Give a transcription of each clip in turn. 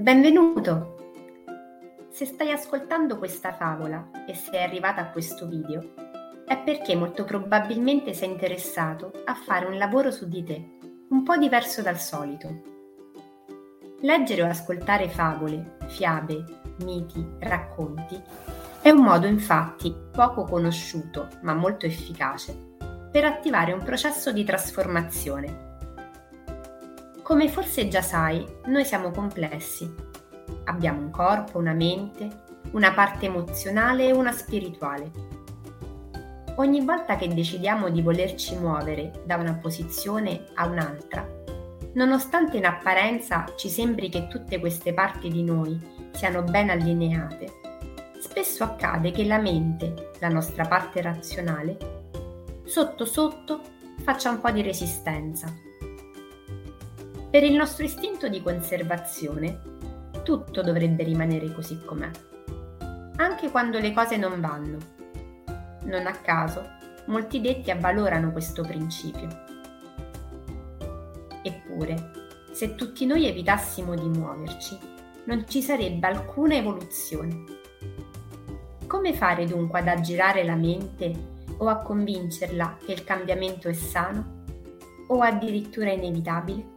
Benvenuto! Se stai ascoltando questa favola e sei arrivata a questo video, è perché molto probabilmente sei interessato a fare un lavoro su di te, un po' diverso dal solito. Leggere o ascoltare favole, fiabe, miti, racconti è un modo infatti poco conosciuto ma molto efficace per attivare un processo di trasformazione. Come forse già sai, noi siamo complessi. Abbiamo un corpo, una mente, una parte emozionale e una spirituale. Ogni volta che decidiamo di volerci muovere da una posizione a un'altra, nonostante in apparenza ci sembri che tutte queste parti di noi siano ben allineate, spesso accade che la mente, la nostra parte razionale, sotto sotto faccia un po' di resistenza. Per il nostro istinto di conservazione, tutto dovrebbe rimanere così com'è, anche quando le cose non vanno. Non a caso, molti detti avvalorano questo principio. Eppure, se tutti noi evitassimo di muoverci, non ci sarebbe alcuna evoluzione. Come fare dunque ad aggirare la mente o a convincerla che il cambiamento è sano o addirittura inevitabile?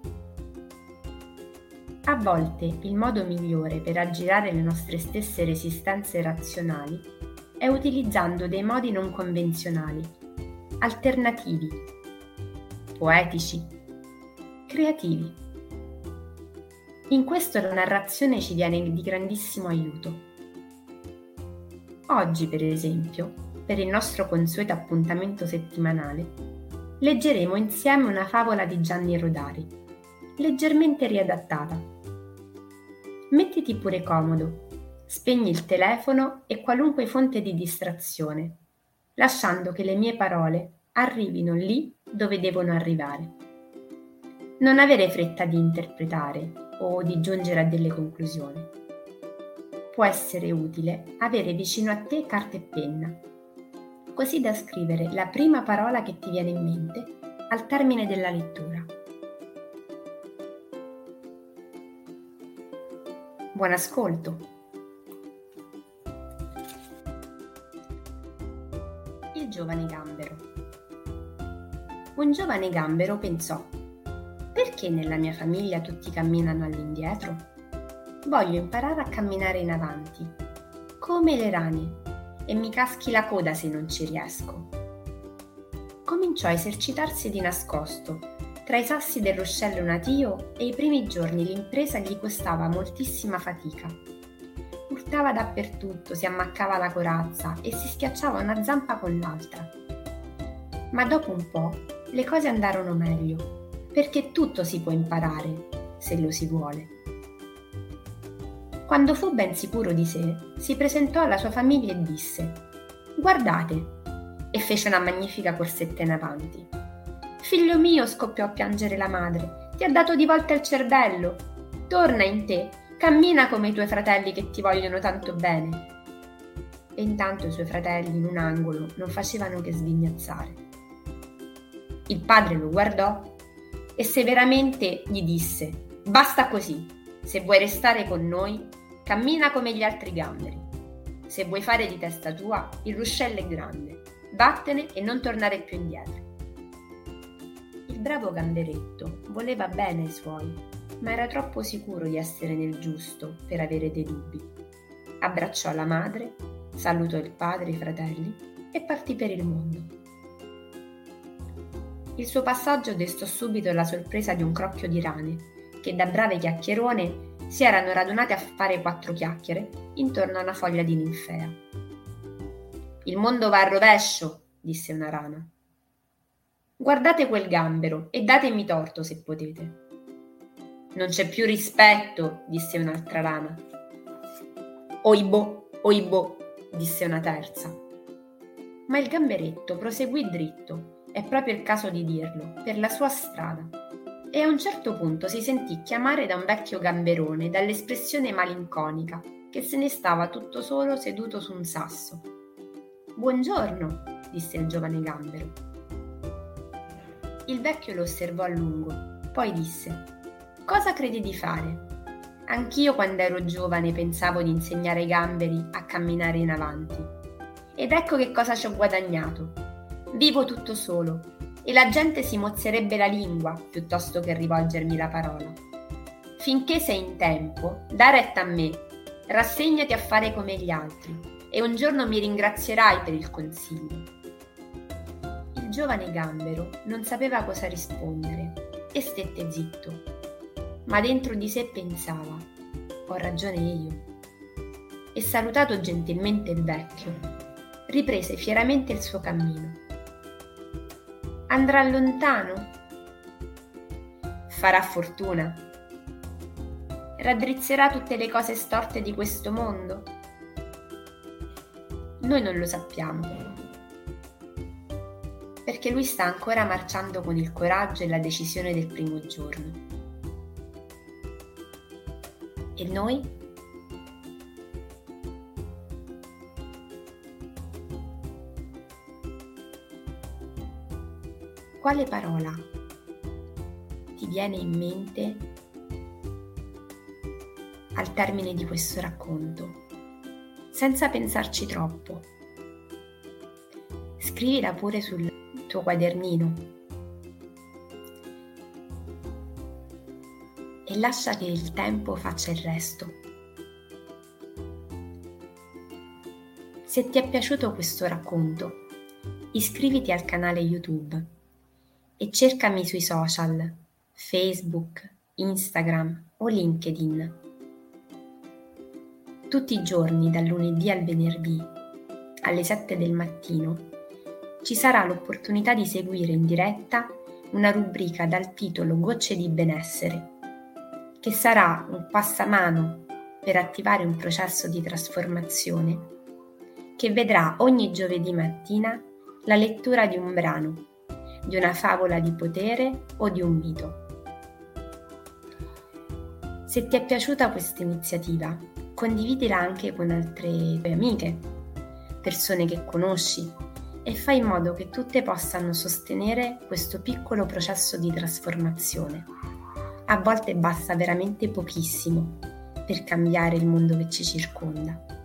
A volte il modo migliore per aggirare le nostre stesse resistenze razionali è utilizzando dei modi non convenzionali, alternativi, poetici, creativi. In questo la narrazione ci viene di grandissimo aiuto. Oggi, per esempio, per il nostro consueto appuntamento settimanale, leggeremo insieme una favola di Gianni Rodari, leggermente riadattata. Mettiti pure comodo, spegni il telefono e qualunque fonte di distrazione, lasciando che le mie parole arrivino lì dove devono arrivare. Non avere fretta di interpretare o di giungere a delle conclusioni può essere utile avere vicino a te carta e penna, così da scrivere la prima parola che ti viene in mente al termine della lettura. Buon ascolto! Il giovane gambero. Un giovane gambero pensò, perché nella mia famiglia tutti camminano all'indietro? Voglio imparare a camminare in avanti, come le rane, e mi caschi la coda se non ci riesco. Cominciò a esercitarsi di nascosto, tra i sassi del ruscello natio e i primi giorni l'impresa gli costava moltissima fatica. Urtava dappertutto, si ammaccava la corazza e si schiacciava una zampa con l'altra. Ma dopo un po' le cose andarono meglio, perché tutto si può imparare, se lo si vuole. Quando fu ben sicuro di sé, si presentò alla sua famiglia e disse Guardate! e fece una magnifica corsetta in avanti. Figlio mio, scoppiò a piangere la madre, ti ha dato di volta il cervello. Torna in te, cammina come i tuoi fratelli che ti vogliono tanto bene. E intanto i suoi fratelli in un angolo non facevano che sghignazzare. Il padre lo guardò e severamente gli disse: Basta così, se vuoi restare con noi, Cammina come gli altri gamberi. Se vuoi fare di testa tua, il ruscello è grande. Vattene e non tornare più indietro. Bravo gamberetto voleva bene ai suoi, ma era troppo sicuro di essere nel giusto per avere dei dubbi. Abbracciò la madre, salutò il padre e i fratelli e partì per il mondo. Il suo passaggio destò subito la sorpresa di un crocchio di rane, che da brave chiacchierone si erano radunati a fare quattro chiacchiere intorno a una foglia di ninfea. Il mondo va a rovescio, disse una rana. Guardate quel gambero e datemi torto se potete. Non c'è più rispetto, disse un'altra rana. Oibo, oibo, disse una terza. Ma il gamberetto proseguì dritto, è proprio il caso di dirlo, per la sua strada e a un certo punto si sentì chiamare da un vecchio gamberone dall'espressione malinconica che se ne stava tutto solo seduto su un sasso. Buongiorno, disse il giovane gambero. Il vecchio lo osservò a lungo, poi disse: Cosa credi di fare? Anch'io quando ero giovane pensavo di insegnare ai gamberi a camminare in avanti. Ed ecco che cosa ci ho guadagnato. Vivo tutto solo e la gente si mozzerebbe la lingua piuttosto che rivolgermi la parola. Finché sei in tempo, da retta a me, rassegnati a fare come gli altri e un giorno mi ringrazierai per il consiglio. Giovane gambero non sapeva cosa rispondere e stette zitto ma dentro di sé pensava, ho ragione io. E salutato gentilmente il vecchio, riprese fieramente il suo cammino. Andrà lontano? Farà fortuna? Raddrizzerà tutte le cose storte di questo mondo? Noi non lo sappiamo, perché lui sta ancora marciando con il coraggio e la decisione del primo giorno. E noi? Quale parola ti viene in mente al termine di questo racconto? Senza pensarci troppo. Scrivila pure sul tuo quadernino e lascia che il tempo faccia il resto. Se ti è piaciuto questo racconto, iscriviti al canale YouTube e cercami sui social, Facebook, Instagram o LinkedIn. Tutti i giorni, dal lunedì al venerdì, alle 7 del mattino, ci sarà l'opportunità di seguire in diretta una rubrica dal titolo Gocce di benessere che sarà un passamano per attivare un processo di trasformazione che vedrà ogni giovedì mattina la lettura di un brano, di una favola di potere o di un mito. Se ti è piaciuta questa iniziativa, condividila anche con altre tue amiche, persone che conosci e fai in modo che tutte possano sostenere questo piccolo processo di trasformazione a volte basta veramente pochissimo per cambiare il mondo che ci circonda.